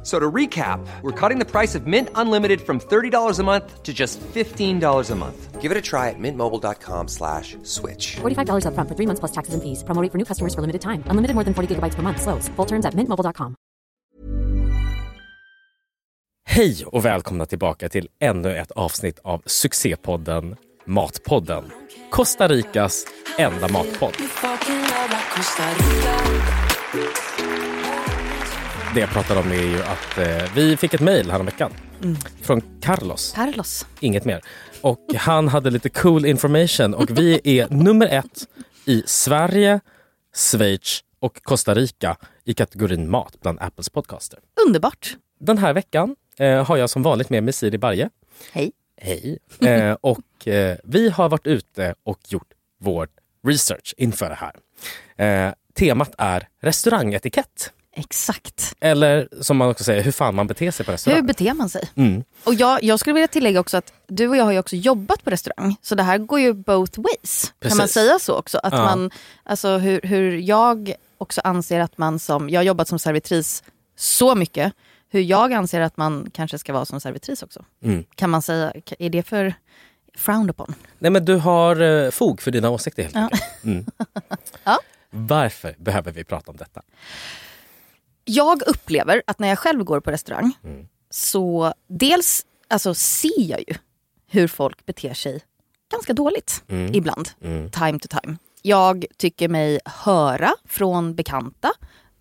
F- So to recap, we're cutting the price of Mint Unlimited from $30 a month to just $15 a month. Give it a try at mintmobile.com slash switch. $45 upfront for three months plus taxes and fees. Promo rate for new customers for limited time. Unlimited more than 40 gigabytes per month. Slows. Full terms at mintmobile.com. Hej och välkomna tillbaka till ännu ett avsnitt av succépodden Matpodden. Costa Ricas enda matpodd. Det jag pratar om är ju att eh, vi fick ett mejl häromveckan från Carlos. Carlos. Inget mer. Och han hade lite cool information och vi är nummer ett i Sverige, Schweiz och Costa Rica i kategorin mat bland Apples podcaster. Underbart. Den här veckan eh, har jag som vanligt med mig Siri Barje. Hej. Hej. Eh, och eh, vi har varit ute och gjort vår research inför det här. Eh, temat är restaurangetikett. Exakt. Eller som man också säger, hur fan man beter sig på Hur restaurang. beter man sig? Mm. Och jag, jag skulle vilja tillägga också att du och jag har ju också jobbat på restaurang. Så det här går ju both ways. Kan man Precis. säga så också? Att Ja. man, alltså hur, hur jag också anser att man som, jag har jobbat som servitris så mycket. Hur jag anser att man kanske ska vara som servitris också. Mm. Kan man säga, är det för frowned upon? Nej men du har eh, fog för dina åsikter helt Ja. enkelt. Mm. Ja. Varför behöver vi prata om detta? Jag upplever att när jag själv går på restaurang Mm. så dels alltså, ser jag ju hur folk beter sig ganska dåligt Mm. ibland, time to time. Jag tycker mig höra från bekanta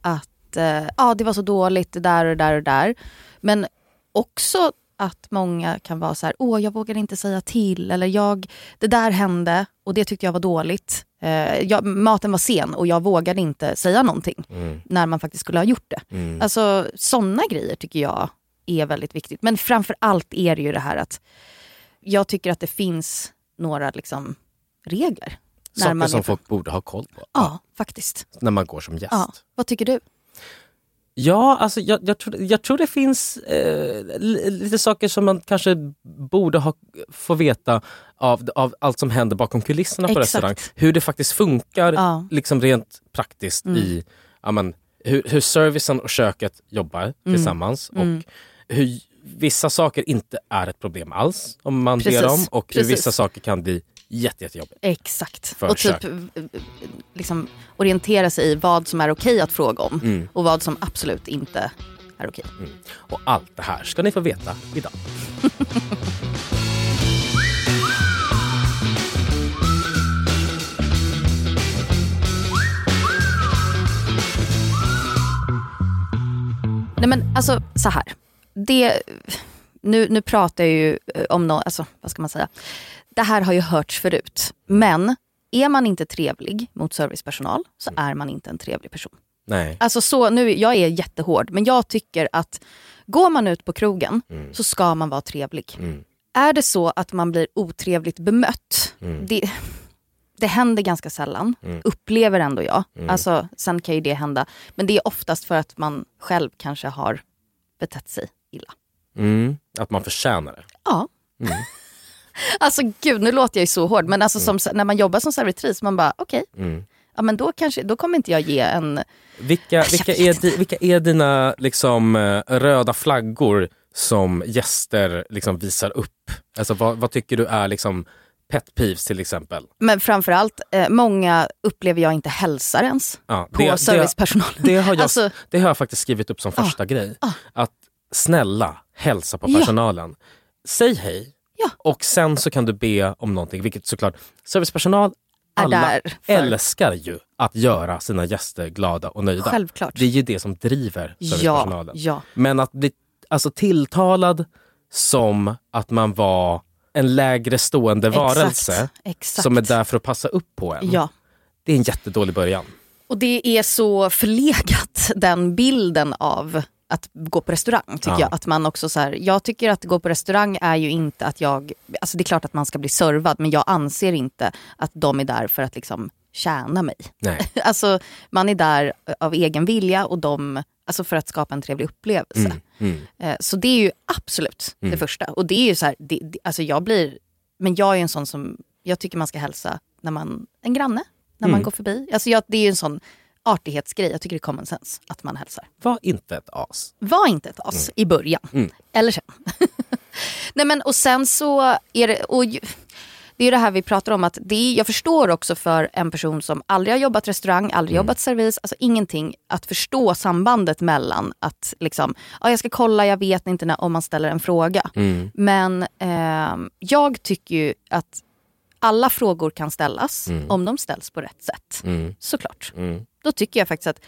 att eh, ja, det var så dåligt det där och det där och det där. Men också att många kan vara så här, åh jag vågar inte säga till eller jag, det där hände och det tyckte jag var dåligt. Eh, jag, maten var sen och jag vågade inte säga någonting när man faktiskt skulle ha gjort det. Alltså sådana grejer tycker jag är väldigt viktigt. Men framför allt är det ju det här att jag tycker att det finns några liksom, regler. Saker som folk borde ha koll på Ja, faktiskt. när man går som gäst. Ja. Vad tycker du? Ja, alltså jag, jag, tror, jag tror det finns eh, li- lite saker som man kanske borde ha, få veta av, av allt som händer bakom kulisserna på Exakt. restaurang. Hur det faktiskt funkar Ja. liksom rent praktiskt i ja, men, hur, hur servicen och köket jobbar tillsammans och hur vissa saker inte är ett problem alls om man Precis, ber om och hur precis. vissa saker kan bli jätte, jättejobbigt. Exakt. För och typ kök. eh, liksom, orientera sig i vad som är okej att fråga om Mm. och vad som absolut inte är okej. Och allt det här ska ni få veta idag. Nej men alltså så här. Det, nu, nu pratar jag ju eh, om något, alltså vad ska man säga. Det här har ju hörts förut. Men är man inte trevlig mot servicepersonal så är man inte en trevlig person. Nej. Alltså så, nu, jag är jättehård, men jag tycker att går man ut på krogen så ska man vara trevlig. Mm. Är det så att man blir otrevligt bemött, Mm. det, det händer ganska sällan, upplever ändå jag. Alltså, sen kan ju det hända, men det är oftast för att man själv kanske har betett sig illa. Mm. Att man förtjänar det. Ja. Alltså gud, nu låter jag ju så hård, men alltså, som, när man jobbar som servitris, man bara okej, Mm. ja, men då, kanske, då kommer inte jag ge en... Vilka, vilka, är, di, vilka är dina liksom, eh, röda flaggor som gäster liksom, visar upp? Alltså, vad, vad tycker du är liksom, pet peeves till exempel? Men framförallt, eh, många upplever jag inte hälsar ens Ja, på servicepersonal. Det, har jag, Alltså- det har jag faktiskt skrivit upp som första grej. Att snälla, hälsa på Ja. personalen. Säg hej Ja. och sen så kan du be om någonting. Vilket såklart, servicepersonal, alla älskar ju att göra sina gäster glada och nöjda. Självklart. Det är ju det som driver Ja, servicepersonalen. ja. Men att bli alltså, tilltalad som att man var en lägre stående varelse Exakt. Exakt. som är där för att passa upp på en. Ja. Det är en jättedålig början. Och det är så förlegat, den bilden av att gå på restaurang. tycker Ja. Jag Att man också så här, jag tycker att gå på restaurang är ju inte att jag... Alltså det är klart att man ska bli servad men jag anser inte att de är där för att liksom tjäna mig. Nej. Alltså man är där av egen vilja och de, alltså för att skapa en trevlig upplevelse. Mm. Eh, Så det är ju absolut det första. Och det är ju så här, det, det, alltså jag blir, men jag är en sån som, jag tycker man ska hälsa när man, en granne, när man går förbi. Alltså jag, det är ju en sån artighetsgrej, jag tycker det är common sense att man hälsar. Var inte ett as. Var inte ett as i början, eller sen. Nej men och sen så är det, och ju- det är det här vi pratar om att det är, jag förstår också för en person som aldrig har jobbat restaurang, aldrig jobbat servis, alltså ingenting, att förstå sambandet mellan att liksom, ja jag ska kolla, jag vet inte när, om man ställer en fråga. Men ehm, jag tycker ju att alla frågor kan ställas om de ställs på rätt sätt. Såklart. Då tycker jag faktiskt att,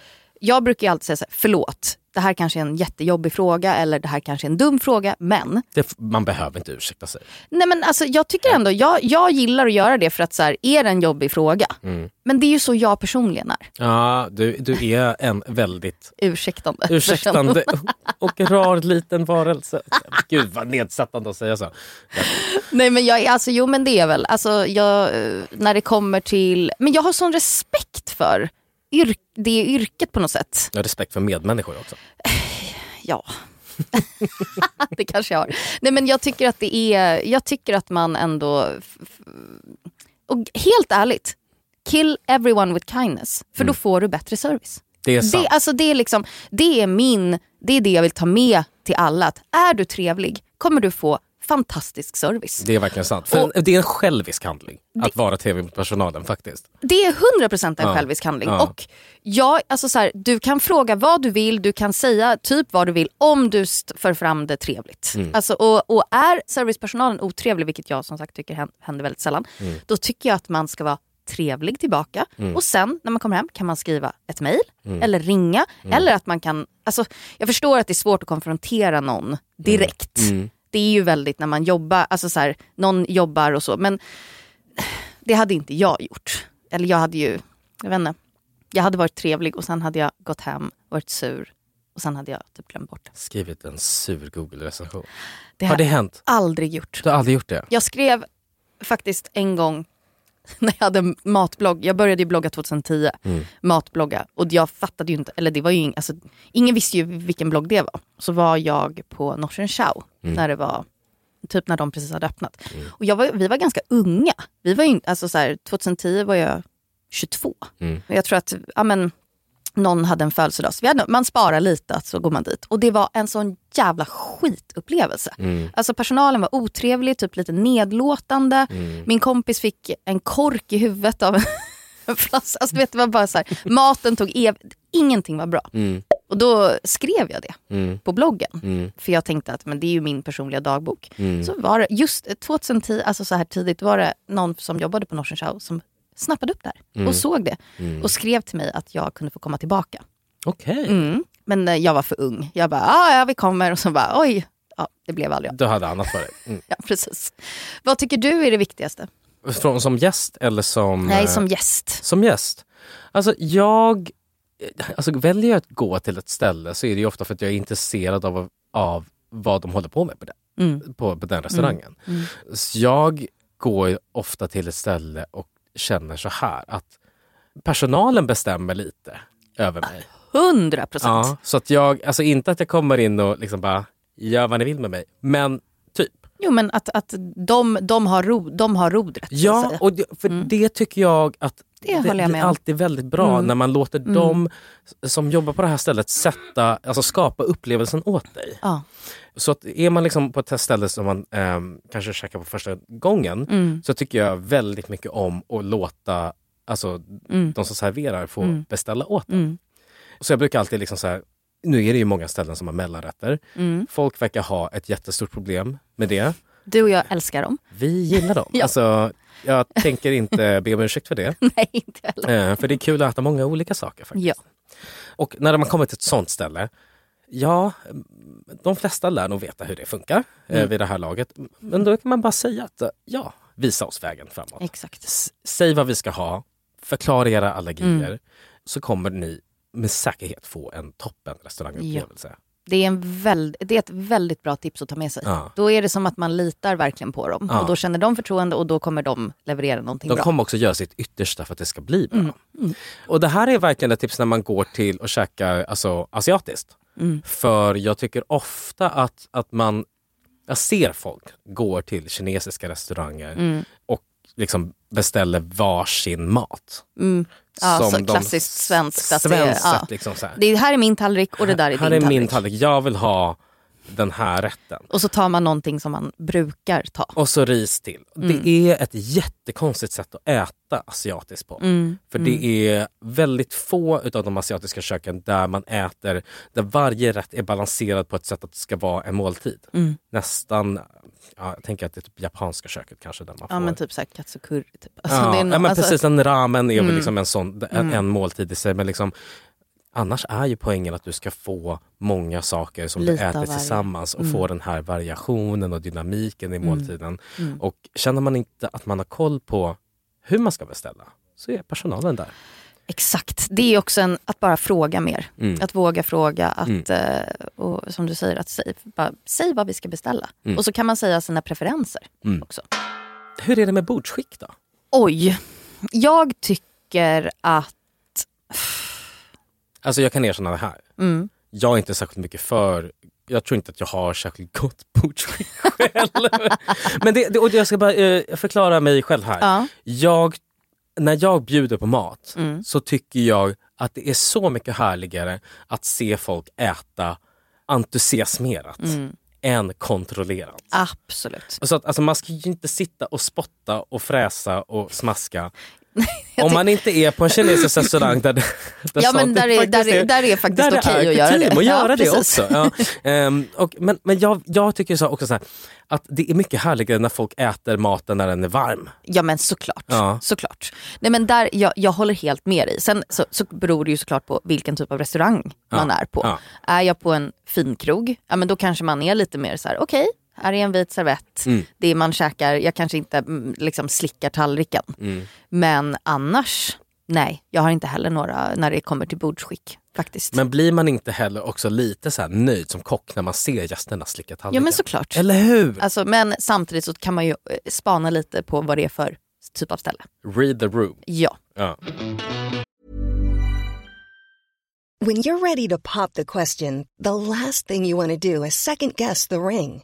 jag brukar alltid säga så här, förlåt, det här kanske är en jättejobbig fråga eller det här kanske är en dum fråga, men Det, man behöver inte ursäkta sig. Nej men alltså jag tycker ändå, jag, jag gillar att göra det för att så här, är det en jobbig fråga? Men det är ju så jag personligen är. Ja, du, du är en väldigt Ursäktande. ursäktande och rar liten varelse. Gud vad nedsättande att säga så. Nej men jag alltså jo men det är väl, alltså jag, eh, när det kommer till, men jag har sån respekt för yrk, det yrket på något sätt. Jag har respekt för medmänniskor också. Ja. det kanske jag har. Nej men jag tycker att det är, jag tycker att man ändå, och helt ärligt, kill everyone with kindness. För då får du bättre service. Det är sant. Det, alltså det, är liksom, det är min, det är det jag vill ta med till alla. Att är du trevlig kommer du få fantastisk service. Det är verkligen sant. För Och- det är en självisk handling att vara trevlig mot personalen faktiskt. Det är 100% en Ja. självisk handling. Ja. Och jag, alltså så här, du kan fråga vad du vill, du kan säga typ vad du vill om du för fram det trevligt. Mm. Alltså, och, och är servicepersonalen otrevlig, vilket jag som sagt tycker hän- händer väldigt sällan, Mm. då tycker jag att man ska vara trevlig tillbaka. Och sen när man kommer hem kan man skriva ett mejl Mm. eller ringa. Eller att man kan, alltså, jag förstår att det är svårt att konfrontera någon direkt. Det är ju väldigt när man jobbar, alltså så här, någon jobbar och så. Men det hade inte jag gjort. Eller jag hade ju, jag vet inte. Jag hade varit trevlig och sen hade jag gått hem, varit sur och sen hade jag typ glömt bort det. Skrivit en sur Google-recension. Har det hänt? aldrig gjort. Du har aldrig gjort det? Jag skrev faktiskt en gång när jag hade en matblogg, jag började ju blogga 2010, matblogga. Och jag fattade ju inte, eller det var ju ing, alltså, ingen visste ju vilken blogg det var. Så var jag på Norsen Chow när det var, typ när de precis hade öppnat. Och jag var, vi var ganska unga, vi var ju, alltså så här, 2010 var jag 22. Och jag tror att, ja men någon hade en födelsedag. Så vi hade, man sparar lite så går man dit. Och det var en sån jävla skitupplevelse. Alltså personalen var otrevlig, typ lite nedlåtande. Min kompis fick en kork i huvudet av en flaska. Alltså, vet, det var bara så här, maten tog ev... Ingenting var bra. Och då skrev jag det på bloggen. För jag tänkte att men det är ju min personliga dagbok. Så var det, just 2010, alltså så här tidigt, var det någon som jobbade på Norsen Show som snappade upp det här och såg det. Och skrev till mig att jag kunde få komma tillbaka. Okej. Mm. Men eh, jag var för ung. Jag bara, ah, ja vi kommer. Och så bara, oj. Ja, det blev aldrig av. Du hade annat för dig. Mm. Ja, precis. Vad tycker du är det viktigaste? Från, som gäst eller som... Nej, eh, som gäst. Som gäst? Alltså jag... Alltså väljer jag att gå till ett ställe så är det ju ofta för att jag är intresserad av, av vad de håller på med på den, Mm. på, på den restaurangen. Så jag går ofta till ett ställe och känner så här att personalen bestämmer lite över mig. 100 procent. Ja, så att jag, alltså inte att jag kommer in och liksom bara gör vad ni vill med mig, men typ. Jo, men att, att de, de, har ro, de har rodret. Ja, och det, för det tycker jag att Det håller jag blir alltid väldigt bra när man låter dem som jobbar på det här stället sätta, alltså skapa upplevelsen åt dig. Ja. Så att är man liksom på ett ställe som man ehm, kanske käkar på första gången Mm. så tycker jag väldigt mycket om att låta alltså, de som serverar få beställa åt en. Mm. Så jag brukar alltid liksom så här, nu är det ju många ställen som har mellanrätter. Mm. Folk verkar ha ett jättestort problem med det. Du och jag älskar dem. Vi gillar dem. Ja. Alltså, jag tänker inte be om ursäkt för det. Nej, inte heller. Eh, för det är kul att äta många olika saker. faktiskt. Ja. Och när man kommer till ett sånt ställe, ja, de flesta lär nog veta hur det funkar Mm. eh, vid det här laget. Men då kan man bara säga att, eh, ja, visa oss vägen framåt. Exakt. S- Säg vad vi ska ha, förklara era allergier, Mm. så kommer ni med säkerhet få en toppen restaurangupplevelse. Det är, en väl, det är ett väldigt bra tips att ta med sig. Ja. Då är det som att man litar verkligen på dem. Ja. Och då känner de förtroende och då kommer de leverera någonting De bra. kommer också göra sitt yttersta för att det ska bli bra. Mm. Och det här är verkligen ett tips när man går till och käkar alltså, asiatiskt. Mm. För jag tycker ofta att, att man, jag ser folk går till kinesiska restauranger Mm. och liksom beställer varsin mat. Mm. Ja, Som så klassiskt svenskt. Att det, ja. liksom så här. det här är min tallrik och det där är här din är min tallrik. tallrik, jag vill ha den här rätten. Och så tar man någonting som man brukar ta. Och så ris till. Mm. Det är ett jättekonstigt sätt att äta asiatiskt på. Mm. För det är väldigt få utav de asiatiska köken där man äter, där varje rätt är balanserad på ett sätt att det ska vara en måltid. Mm. Nästan, ja, jag tänker att det är typ japanska köket kanske där man får. Ja men typ såhär katsukuri. Typ. Alltså, ja, är ja, men alltså- precis, en ramen är väl Mm. liksom en sån, en, en måltid i sig. Men liksom, annars är ju poängen att du ska få många saker som Lite du äter tillsammans och Mm. få den här variationen och dynamiken i Mm. måltiden. Mm. Och känner man inte att man har koll på hur man ska beställa så är personalen där. Exakt, det är också en, att bara fråga mer. Mm. Att våga fråga, att, Mm. eh, och som du säger, att säg, bara, säg vad vi ska beställa. Mm. Och så kan man säga sina preferenser Mm. också. Hur är det med bordsskick då? Oj, jag tycker att... Alltså jag kan erkänna det här. Mm. Jag är inte särskilt mycket för jag tror inte att jag har särskilt gott bordsskick själv. Men det, det, och jag ska bara eh, förklara mig själv här. Ja. Jag, när jag bjuder på mat Mm. så tycker jag att det är så mycket härligare att se folk äta entusiasmerat Mm. än kontrollerat. Absolut. Så att, alltså, man ska ju inte sitta och spotta och fräsa och smaska. Om man inte är på en kinesisk restaurang där, det- där Ja, men där är- där är- där är faktiskt det okej är att göra det. att Ja, göra det precis. också. Ja. Ehm, och, men men jag, jag tycker så också så här, att det är mycket härligare när folk äter maten när den är varm. Ja men såklart. Ja. såklart. Nej, men där, jag, jag håller helt med dig. Sen så, så beror det ju såklart på vilken typ av restaurang man Ja. är på. Ja. Är jag på en finkrog, ja, men då kanske man är lite mer så här: okej, här är en vit servett. Mm. Det man käkar, jag kanske inte mm, liksom slickar tallriken. Mm. Men annars, nej, jag har inte heller några när det kommer till bordsskick faktiskt. Men blir man inte heller också lite så här nöjd som kock när man ser gästerna slicka ja tallriken? men såklart. Eller hur? Alltså, men samtidigt så kan man ju eh, spana lite på vad det är för typ av ställe. Read the room. Ja. Ja. When you're ready to pop the question, the last thing you want to do is second guess the ring.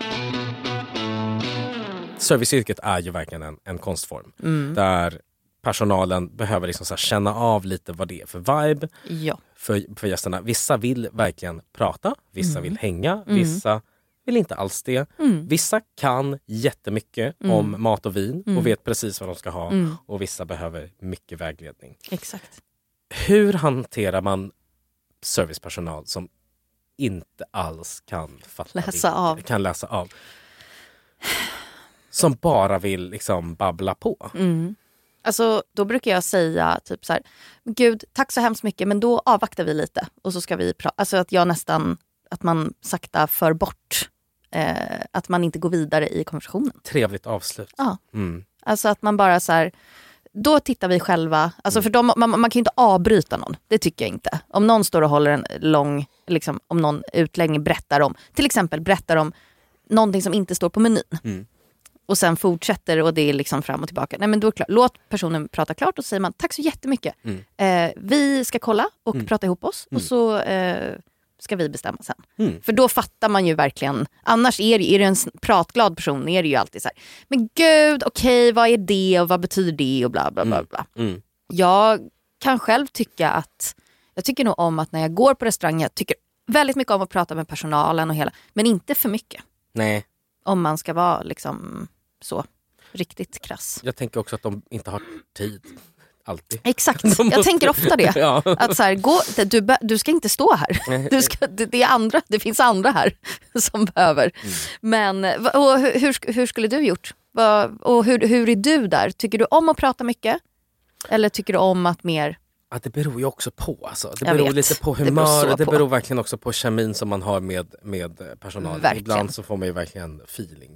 Serviceyrket är ju verkligen en, en konstform. Mm. Där personalen behöver liksom så känna av lite vad det är för vibe Ja. för, för gästerna. Vissa vill verkligen prata, vissa Mm. vill hänga, vissa vill inte alls det. Mm. Vissa kan jättemycket Mm. om mat och vin Mm. och vet precis vad de ska ha Mm. och vissa behöver mycket vägledning. Exakt. Hur hanterar man servicepersonal som inte alls kan fatta Läsa det, av. kan läsa av? Som bara vill liksom babbla på. Mm. Alltså, då brukar jag säga typ så här, gud tack så hemskt mycket men då avvaktar vi lite och så ska vi prata. Alltså att jag nästan, att man sakta för bort, eh, att man inte går vidare i konversationen. Trevligt avslut. Ja. Mm. Alltså att man bara så här, då tittar vi själva, alltså för de, man, man kan ju inte avbryta någon, det tycker jag inte. Om någon står och håller en lång, liksom, om någon utläggning berättar om, till exempel berättar om någonting som inte står på menyn. Mm. Och sen fortsätter och det är liksom fram och tillbaka. Nej men då låt personen prata klart och så säger man tack så jättemycket. Mm. Eh, vi ska kolla och prata ihop oss och så eh, ska vi bestämma sen. Mm. För då fattar man ju verkligen, annars är det, är det en pratglad person är det ju alltid så här, men gud okej vad är det och vad betyder det och bla bla bla. bla. Mm. Jag kan själv tycka att, jag tycker nog om att när jag går på restaurang, jag tycker väldigt mycket om att prata med personalen och hela, men inte för mycket. Nej, Om man ska vara liksom så riktigt krass. jag tänker också att de inte har tid. Alltid. Exakt, De jag måste- tänker ofta det. Ja. Att så här, gå, du, du ska inte stå här. Du ska, det, är andra, det finns andra här som behöver. Mm. Men och hur, hur, sk- hur skulle du gjort? Och hur, hur är du där? Tycker du om att prata mycket? Eller tycker du om att mer... Ja, det beror ju också på. Alltså. Det Jag beror vet. lite på Det beror det på. beror verkligen också på kemin som man har med, med personalen. Verkligen. Ibland så får man ju verkligen feeling.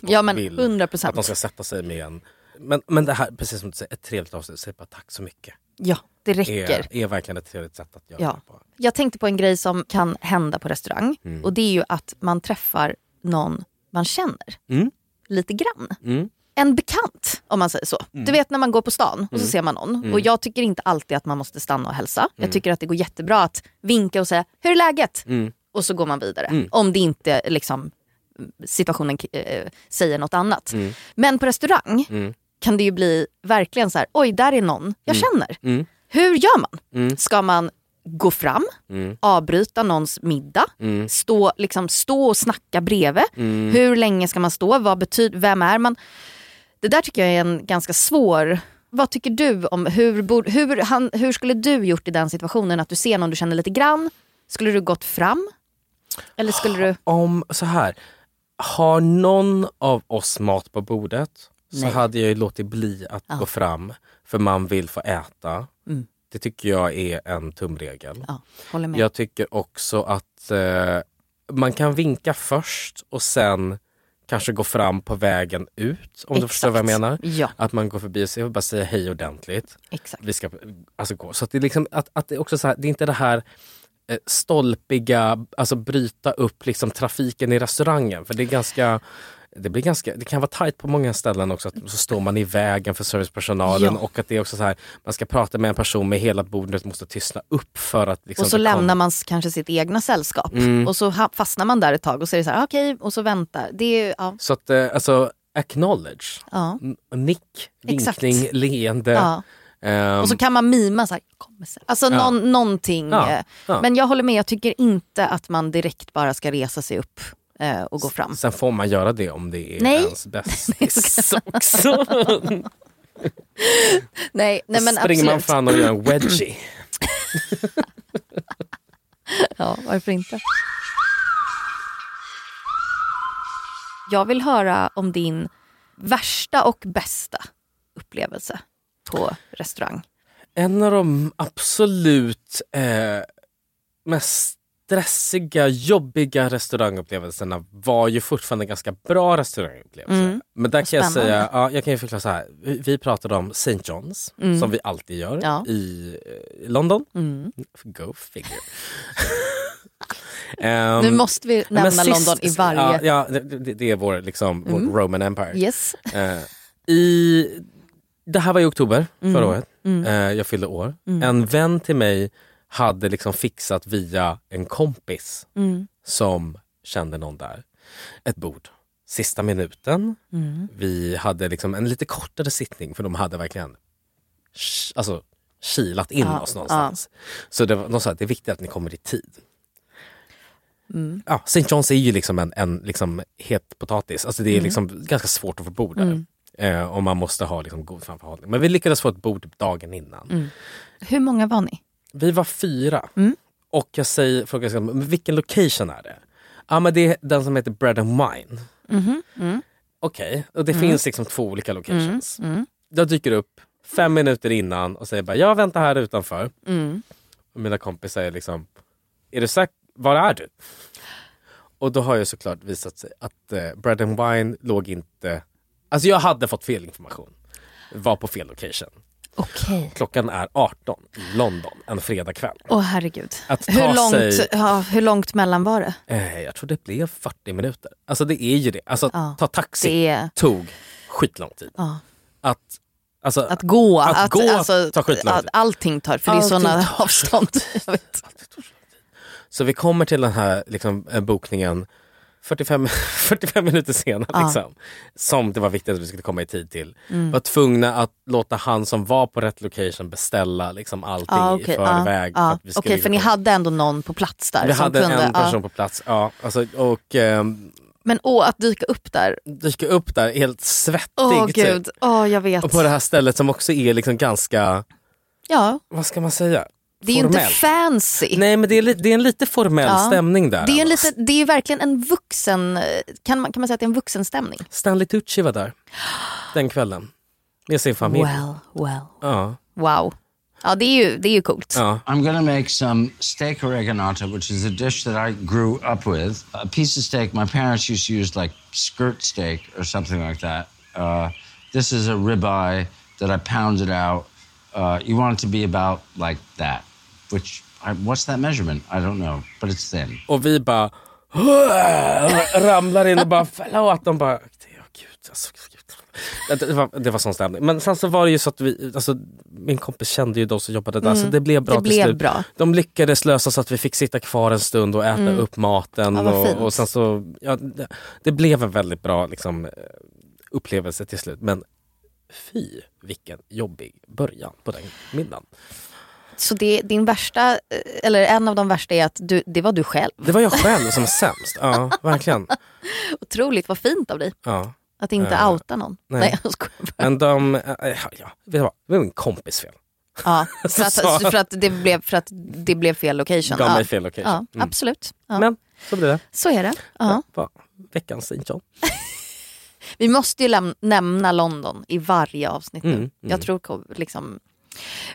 Ja men vill 100 Att de procent. ska sätta sig med en. Men, men det här, precis som du säger, ett trevligt avslut. Säg bara tack så mycket. Ja, det räcker. Är, är verkligen ett trevligt sätt att göra Ja. det på. Jag tänkte på en grej som kan hända på restaurang. Mm. Och det är ju att man träffar någon man känner. Mm. Lite grann. Mm. En bekant om man säger så. Du vet när man går på stan och så ser man någon. Mm. Och jag tycker inte alltid att man måste stanna och hälsa. Jag tycker att det går jättebra att vinka och säga hur är läget? Mm. Och så går man vidare. Om det inte liksom situationen eh, säger något annat. Mm. Men på restaurang Mm. kan det ju bli verkligen så här, oj där är någon jag känner. Mm. Hur gör man? Mm. Ska man gå fram, Mm. avbryta någons middag, Mm. stå, liksom, stå och snacka bredvid? Hur länge ska man stå? Vad betyder, vem är man? Det där tycker jag är en ganska svår... Vad tycker du om hur, bor- hur, han, hur skulle du gjort i den situationen? Att du ser någon du känner lite grann. Skulle du gått fram? Eller skulle du... Om så här, har någon av oss mat på bordet så Nej. hade jag ju låtit bli att Ja. gå fram för man vill få äta. Mm. Det tycker jag är en tumregel. Ja, håller med. Jag tycker också att eh, man kan vinka först och sen kanske gå fram på vägen ut. Om du förstår vad jag Exakt. menar. Ja, Att man går förbi och säger, bara säga hej ordentligt. exakt. Vi ska alltså, gå. Så att det är liksom, att, att det också så här, det är inte det här stolpiga, alltså bryta upp liksom trafiken i restaurangen. För det är ganska det, blir ganska, det kan vara tajt på många ställen också, att så står man i vägen för servicepersonalen Ja. och att det är också så här, man ska prata med en person med hela bordet måste tystna upp för att liksom och så lämnar man kanske sitt egna sällskap. Mm. Och så fastnar man där ett tag och så är det så här, okej, och så väntar. Det är, ja, Så att eh, alltså acknowledge, ja, nick, Exakt. vinkning, leende. ja. Ehm, Och så kan man mima så här. Alltså Ja. någon, någonting. Ja, eh, ja. Men jag håller med, jag tycker inte att man direkt bara ska resa sig upp eh, och gå fram. Sen får man göra det om det är Nej. ens bästis också. Nej, nej men springer man absolut. fram och gör en wedgie. Ja, varför inte? Jag vill höra om din värsta och bästa upplevelse på restaurang. En av de absolut eh, mest stressiga, jobbiga restaurangupplevelserna var ju fortfarande ganska bra restaurangupplevelse. Mm. Men där kan jag säga, ja, jag kan ju förklara så här. Vi, vi pratade om St. John's, Mm. som vi alltid gör Ja. i eh, London. Mm. Go figure. Ehm, nu måste vi nämna sist- London i varje... Ja, ja det, det, är vår, liksom, Mm. vår Roman Empire. Yes. Eh, i, det här var i oktober Mm. förra året. Mm. Eh, jag fyllde år. En vän till mig hade liksom fixat via en kompis Mm. som kände någon där. Ett bord. Sista minuten. Mm. Vi hade liksom en lite kortare sittning för de hade verkligen alltså, kilat in Ja, oss någonstans. Så det var, de sa att det är viktigt att ni kommer i tid. Mm. Ja, St. John's är ju liksom en, en liksom het potatis. Alltså det är liksom ganska svårt att få bord där. Mm. Eh, och man måste ha liksom god framförhållning. Men vi lyckades få ett bord dagen innan. Mm. Hur många var ni? Vi var fyra. Mm. Och jag säger, frågar jag, men vilken location är det? Ja men det är den som heter Bread and Wine. Mhm. Mm. Okej, och det finns liksom två olika locations. Mm. Jag dyker upp fem minuter innan och säger bara, jag väntar här utanför. Mm. Och mina kompisar säger liksom, är du säker? Var är du? Och då har ju såklart visat sig att eh, Bread and Wine låg inte Alltså jag hade fått fel information. Var på fel location. Okej. Klockan är 18 i London en fredagkväll. Åh herregud. Att ta Hur långt, sig- ja, hur långt mellan var det? Eh, jag tror det blev 40 minuter. Alltså det är ju det. Alltså Ja, ta taxi det tog skitlång tid. Ja. Att, alltså, Att gå, Att att, gå alltså, tar skitlång tid. allting tar, för det är Allting sådana avstånd. Så vi kommer till den här liksom, eh, bokningen 45, 45 minuter senare. Ja. Liksom, som det var viktigt att vi skulle komma i tid till. Mm. Var tvungna att låta han som var på rätt location beställa liksom, allting Ja, i okej, förväg. ja. För, vi Okej, skulle för ni hade ändå någon på plats där vi hade kunde... en person på plats. Ja, alltså, och ehm, Men åh, att dyka upp där. dyka upp där helt svettig. Åh typ. gud, åh jag vet. Och på det här stället som också är liksom ganska, Ja, vad ska man säga? Det är ju inte fancy. Nej men det är, det är en lite formell Ja. stämning där. Det är, en lite, det är verkligen en vuxen, kan man, kan man säga att det är en vuxenstämning? Stanley Tucci var där den kvällen. Med sin familj. Well, well. Ja, Wow. Ja det är ju, det är ju coolt. ja. I'm to make some steak oreganata, which is a dish that I grew up with. A piece of steak my parents used to use, like skirt steak or something like that. Uh, this is a ribeye that I pounded out. Uh, you want it to be about like that, which I, what's that measurement? I don't know, but it's thin. Och vi bara ramlar in och bara förlåt. De bara, "Ja, gud, alltså, gud." det var, det var sån stämning. Men sen så var det ju så att vi, alltså, min kompis kände ju de som jobbade där så det blev bra Mm. det till blev slut. bra. De lyckades lösa så att vi fick sitta kvar en stund och äta upp maten. Mm. Ja, och, och sen så, ja, det, det blev en väldigt bra liksom, eh, upplevelse till slut. Men fy vilken jobbig början på den middagen. Så det, din värsta, eh, eller en av de värsta är att du, det var du själv. Det var jag själv som var sämst. Ja, verkligen. Otroligt, vad fint av dig. Ja. Att inte Eh, outa någon. nej. Nej, jag skojar. Men de, äh, ja, ja, det var min kompis fel. Ja, för, att, för, att det blev, för att det blev fel location. Gav ja. mig fel location. Ja, Mm. absolut. Ja. Men så blir det. Så är det. Ja. Var veckans St. John. Vi måste ju läm- nämna London i varje avsnitt nu. Mm, mm. Jag tror liksom...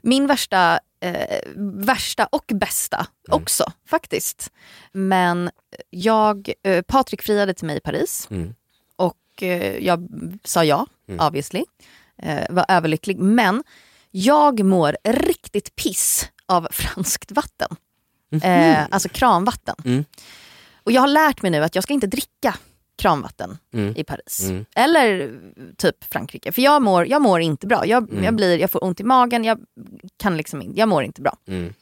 Min värsta, eh, värsta och bästa Mm. också faktiskt. Men jag, eh, Patrik friade till mig i Paris Mm. och eh, jag sa ja, Mm. obviously. Eh, var överlycklig. Men jag mår riktigt piss av franskt vatten. Eh, alltså kranvatten. Mm. Och jag har lärt mig nu att jag ska inte dricka kranvatten Mm. i Paris. Mm. Eller typ Frankrike. För jag mår, jag mår inte bra. Jag, Mm. jag, blir, jag får ont i magen, jag, kan liksom, jag mår inte bra. Mm.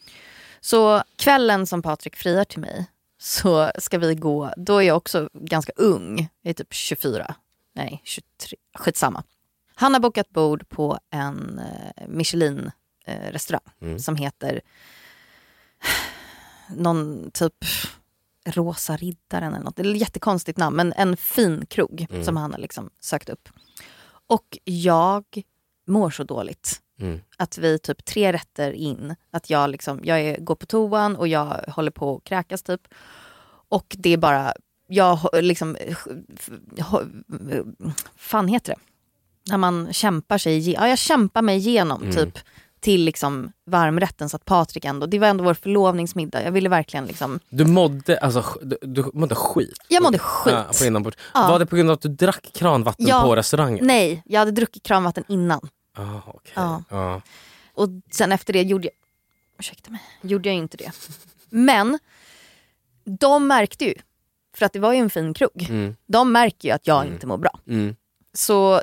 Så kvällen som Patrik friar till mig så ska vi gå, då är jag också ganska ung, jag är typ 24, nej 23, skitsamma. Han har bokat bord på en eh, Michelin eh, Mm. som heter någon typ Rosa riddaren eller något. Det är ett jättekonstigt namn men en fin krog Mm. som han har liksom sökt upp. Och jag mår så dåligt Mm. att vi typ tre rätter in, att jag, liksom, jag är, går på toan och jag håller på att kräkas typ. Och det är bara, jag liksom, ho- fan heter det? När man kämpar sig, ja jag kämpar mig igenom Mm. typ till liksom varmrätten så att Patrik ändå, det var ändå vår förlovningsmiddag. Jag ville verkligen liksom, Du mådde, alltså, du, du mådde skit? Jag mådde skit. Ja, på inombords. Ja. Var det på grund av att du drack kranvatten Ja. på restaurangen? nej jag hade druckit kranvatten innan. Ah, okej. Ja. Ja. Och sen efter det gjorde jag, ursäkta mig, gjorde jag inte det. Men de märkte ju, för att det var ju en fin krog, Mm. de märker ju att jag inte mår bra. Mm. Så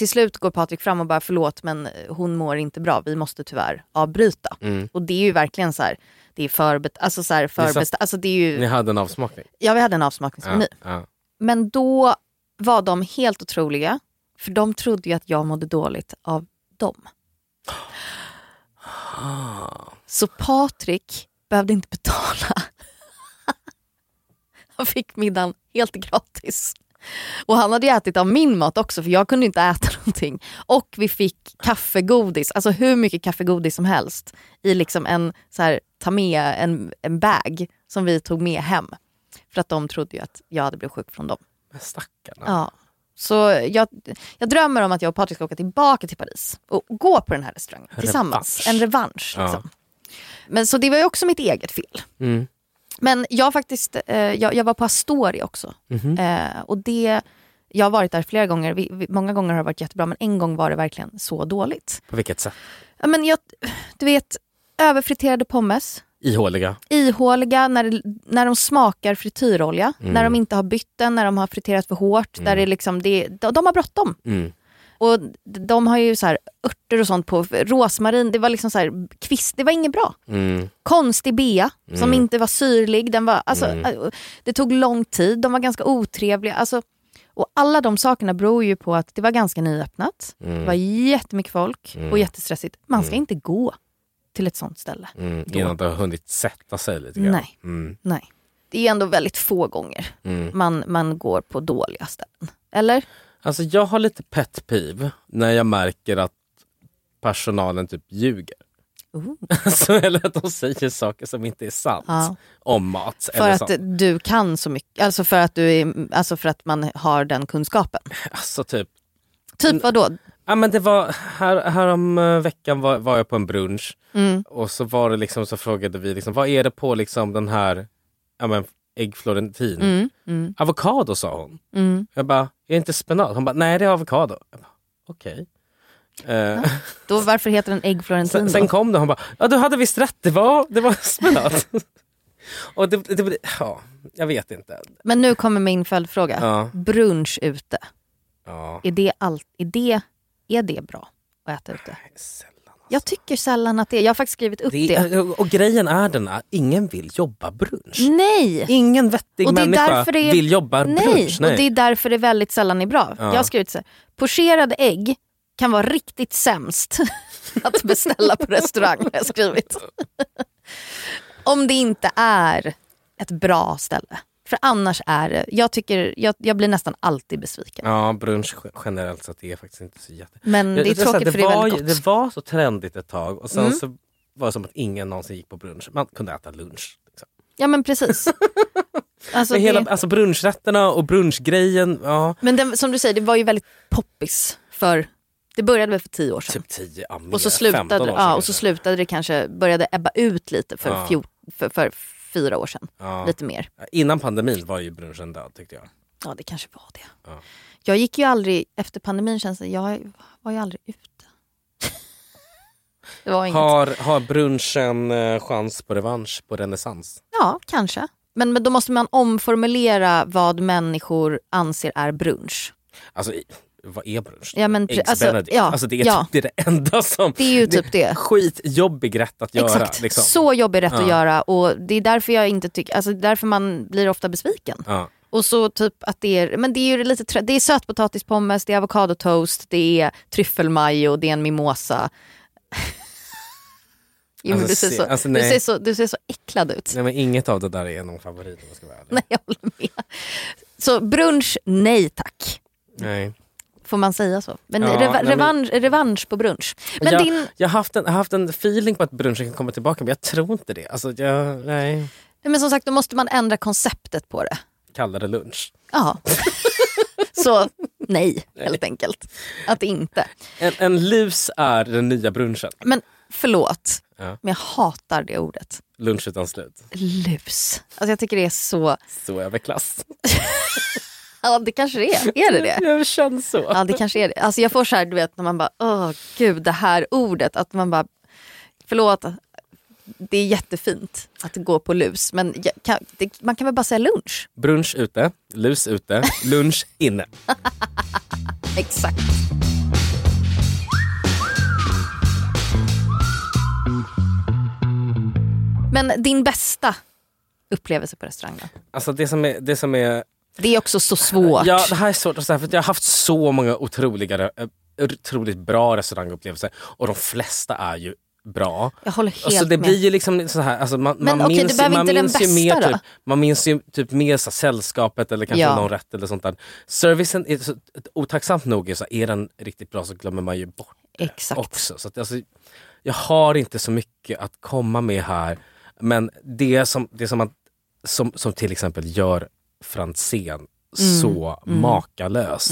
till slut går Patrik fram och bara förlåt men hon mår inte bra, vi måste tyvärr avbryta. Mm. Och det är ju verkligen så här, det är förbet, alltså så här förbest, alltså det är ju, Ni hade en avsmakning? ja vi hade en avsmakningsmeny. Ja. Ja. Men då var de helt otroliga, för de trodde ju att jag mådde dåligt av dem. Så Patrik behövde inte betala. Han fick middagen helt gratis. Och han hade ju ätit av min mat också för jag kunde inte äta någonting. Och vi fick kaffegodis, alltså hur mycket kaffegodis som helst i liksom en, så här, ta med en, en bag som vi tog med hem. För att de trodde ju att jag hade blivit sjuk från dem. Men stackarna. Ja. Så jag, jag drömmer om att jag och Patrik ska åka tillbaka till Paris och gå på den här restaurangen tillsammans. Revansch. En revansch. Ja. Liksom. Men så det var ju också mitt eget fel. Mm. Men jag faktiskt, eh, jag, jag var på Astoria också. Mhm. Eh, och det Jag har varit där flera gånger, vi, vi, många gånger har det varit jättebra men en gång var det verkligen så dåligt. På vilket sätt? Ja, men jag, du vet, överfriterade pommes, Ihåliga. ihåliga när, det- när de smakar frityrolja, Mm. när de inte har bytt den, när de har friterat för hårt. Där det liksom, det, de, de har bråttom. Mm. Och de har ju så här örter och sånt på, rosmarin, det var liksom så här kvist, det var inget bra. Mm. Konstig bea som inte var syrlig, den var, alltså, Mm. äh, det tog lång tid, de var ganska otrevliga. Alltså, och alla de sakerna beror ju på att det var ganska nyöppnat, Mm. det var jättemycket folk och jättestressigt. Man ska inte gå till ett sånt ställe. Mm. Innan det har hunnit sätta sig lite grann. Nej. Mm. Nej. Det är ändå väldigt få gånger Mm. man, man går på dåliga ställen. Eller? Alltså jag har lite pet peeve när jag märker att personalen typ ljuger. Alltså, eller att de säger saker som inte är sant Ja. om mat. För eller att sånt. du kan så mycket, alltså för att, du är, alltså för att man har den kunskapen. Alltså typ, Typ vadå? ja men det var, här, här om eh, veckan var, var jag på en brunch Mm. och så var det liksom, så frågade vi liksom, vad är det på liksom den här ja, men, ägg florentin? Mm. Mm. Avokado sa hon. Mm. Jag bara, är det inte spenat? Hon bara, nej det är avokado. Jag bara, Okej. Eh, Då, varför heter den ägg florentin sen, sen kom det hon bara, ja du hade visst rätt, det var, det var spenat. och det, det, ja, jag vet inte. Men nu kommer min följdfråga. Ja. Brunch ute, Ja, är det, allt, är, det, är det bra att äta ute? sällan. Jag tycker sällan att det är. Jag har faktiskt skrivit upp det. Det och grejen är den att ingen vill jobba brunch. Nej! Ingen vettig Och det är människa det är- vill jobba Nej, brunch. och det är därför det väldigt sällan är bra. Ja. Jag har skrivit så här, pocherade ägg kan vara riktigt sämst att beställa på restaurang. Har jag skrivit. Om det inte är ett bra ställe. För annars är det, jag, tycker, jag, jag blir nästan alltid besviken. Ja, brunch generellt sett är faktiskt inte så jätte... Men det är tråkigt det för det är var, väldigt gott. Det var så trendigt ett tag och sen Mm. så var det som att ingen någonsin gick på brunch. Man kunde äta lunch. Liksom. Ja men precis. Alltså, Men hela, det, alltså brunchrätterna och brunchgrejen, ja. men den, som du säger, det var ju väldigt poppis för, det började väl för tio år sedan. Typ 10, ja, mer, Och så, 15 slutade, ja, och så slutade det kanske, började ebba ut lite för, Ja. fjol, för, för fyra år sedan. Ja. Lite mer. Innan pandemin var ju brunchen död tyckte jag. Ja det kanske var det. Ja. Jag gick ju aldrig, efter pandemin känns det, jag var ju aldrig ute. det var inget. Har, har brunchen eh, chans på revansch på renässans? Ja, kanske. Men, men då måste man omformulera vad människor anser är brunch. Alltså, vad är brunch? Ja, men Eggs alltså, benedict. ja, alltså, det, är ja. typ, det är det enda som... Det är ju typ det. Skitjobbig rätt att göra. Exakt, Liksom. så jobbig rätt Ja. att göra och det är därför jag inte tycker, alltså därför man blir ofta besviken. Ja. Och så typ att det är, men det är ju lite det är sötpotatispommes, det är avokadotoast, det är tryffelmajo, det är en mimosa. jo, Alltså, du, ser se- så, alltså, du, ser så, du ser så äcklad ut. Nej, men inget av det där är någon favorit om jag ska vara ärlig. Nej, jag håller med. Så brunch, nej tack. Nej. Får man säga så? Men, Ja, men- revansch, revansch på brunch. Men jag, din, jag har haft en, jag har haft en feeling på att brunchen kan komma tillbaka men jag tror inte det. Alltså, jag, nej. nej, men som sagt då måste man ändra konceptet på det. Kalla det lunch. Ja. så nej, helt enkelt. Att inte. En, en lus är den nya brunchen. Men förlåt, Ja. men jag hatar det ordet. Lunch utan slut. Lus. Alltså jag tycker det är så... Så överklass. Ja det kanske det är. Är det det? Jag känner så. Ja det kanske är det. Alltså jag får så här, du vet när man bara, åh gud det här ordet. Att man bara, förlåt. Det är jättefint att gå på lus. Men jag kan, det, man kan väl bara säga lunch? Brunch ute, lus ute, lunch inne. Exakt. Men din bästa upplevelse på restaurang då? Alltså det som är, det som är Det är också så svårt. Ja, det här är svårt att säga för jag har haft så många otroliga, eh, otroligt bra restaurangupplevelser och de flesta är ju bra. Jag håller helt Alltså det med. blir ju liksom så här, alltså man, Men man okej, minns, det man minns ju mer då? typ, man minns ju typ mer så här, sällskapet eller kanske Ja. någon rätt eller sånt där. Servicen, är så, otacksamt nog, är, så, är den riktigt bra så glömmer man ju bort det Exakt. också. Så att, alltså, jag har inte så mycket att komma med här. Men det som, det som, man, som, som till exempel gör Franzén så makalöst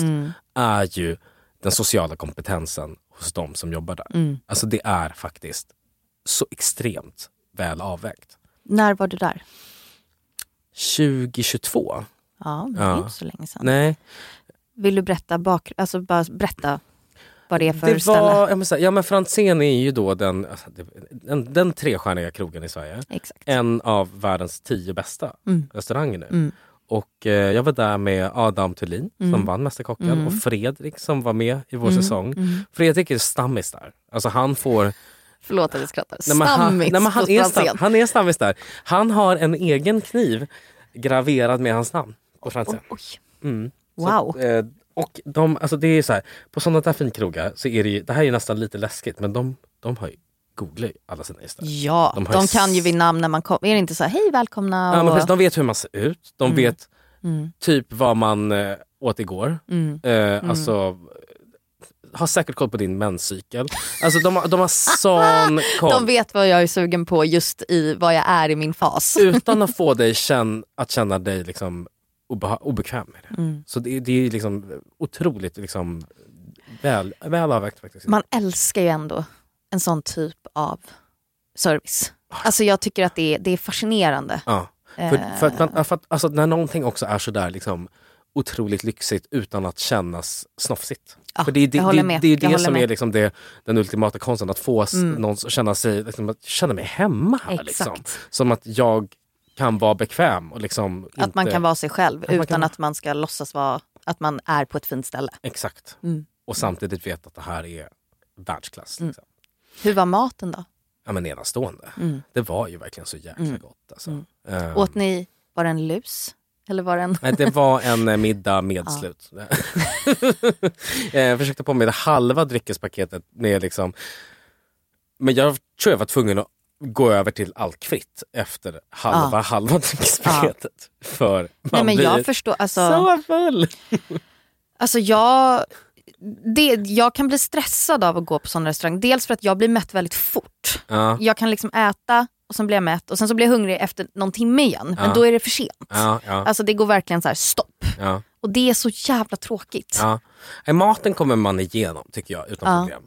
är ju den sociala kompetensen hos de som jobbar där. Alltså det är faktiskt så extremt väl avvägt. När var du där? 2022? Ja, det är Ja. inte så länge sedan. Nej. Vill du berätta bak, alltså bara berätta vad det är för det ställe? var, så här, ja men Franzén är ju då den, den, den trestjärniga krogen i Sverige. Exakt. En av världens tio bästa Mm. restauranger nu. Mm. Och eh, jag var där med Adam Thulin som Mm. vann Mästerkocken Mm. och Fredrik som var med i vår Mm. säsong. Mm. Fredrik är stammis där. Alltså han får... Förlåt att jag skrattar. Men han, Stammis nej, han, är stam, han är stammis där. Han har en egen kniv graverad med hans namn på. Oj. Mm. Så Wow. att, eh, och de, alltså det är så här, på sådana där finkrogar så är det ju, det här är ju nästan lite läskigt men de, de har ju googlat alla sina gäster. Ja, De de, ju kan ju vid namn när man kommer. Är det inte så här, hej välkomna? Ja, men och- precis, de vet hur man ser ut, de Mm. vet Mm. typ vad man eh, åt igår. Mm. Eh, Alltså, har säkert koll på din menscykel. Alltså de, har- de har sån koll. De vet vad jag är sugen på just i vad jag är i min fas. Utan att få dig känn, att känna dig liksom obeha- obekväm med det. Mm. Så det, det är liksom otroligt liksom väl, väl avvägt faktiskt. Man älskar ju ändå en sån typ av service. Alltså jag tycker att det är, det är fascinerande. Ja. För, Eh. för att man, för att, alltså, när någonting också är sådär liksom otroligt lyxigt utan att kännas snofsigt. Ja, för det, är- det, jag det, med. det är det som med. är liksom det, den ultimata konsten, att få Mm. någon att känna sig, liksom, att känna mig hemma här. Liksom. Som att jag kan vara bekväm. Och liksom Att man inte- kan vara sig själv man utan kan att man ska låtsas vara att man är på ett fint ställe. Exakt. Mm. Och samtidigt veta att det här är världsklass. Liksom. Hur var maten då? Ja, men enastående. Mm. Det var ju verkligen så jäkla Mm. gott. Alltså. Mm. Ehm, Åt ni, var det en lus? Eller var det en... Nej, det var en eh, middag med Ja. slut. jag försökte på med det halva dryckespaketet. Med liksom, men jag tror jag var tvungen att gå över till alkfritt efter halva, Ja. halva dryckespaketet. För man Nej men blir jag förstår, alltså, så full. alltså jag, det, jag kan bli stressad av att gå på sån restaurang. Dels för att jag blir mätt väldigt fort. Ja, Jag kan liksom äta och sen blir jag mätt och sen så blir jag hungrig efter någon timme igen. Men Ja. då är det för sent. ja, Alltså det går verkligen så här stopp. Och det är så jävla tråkigt. ja. Maten kommer man igenom tycker jag utan problem.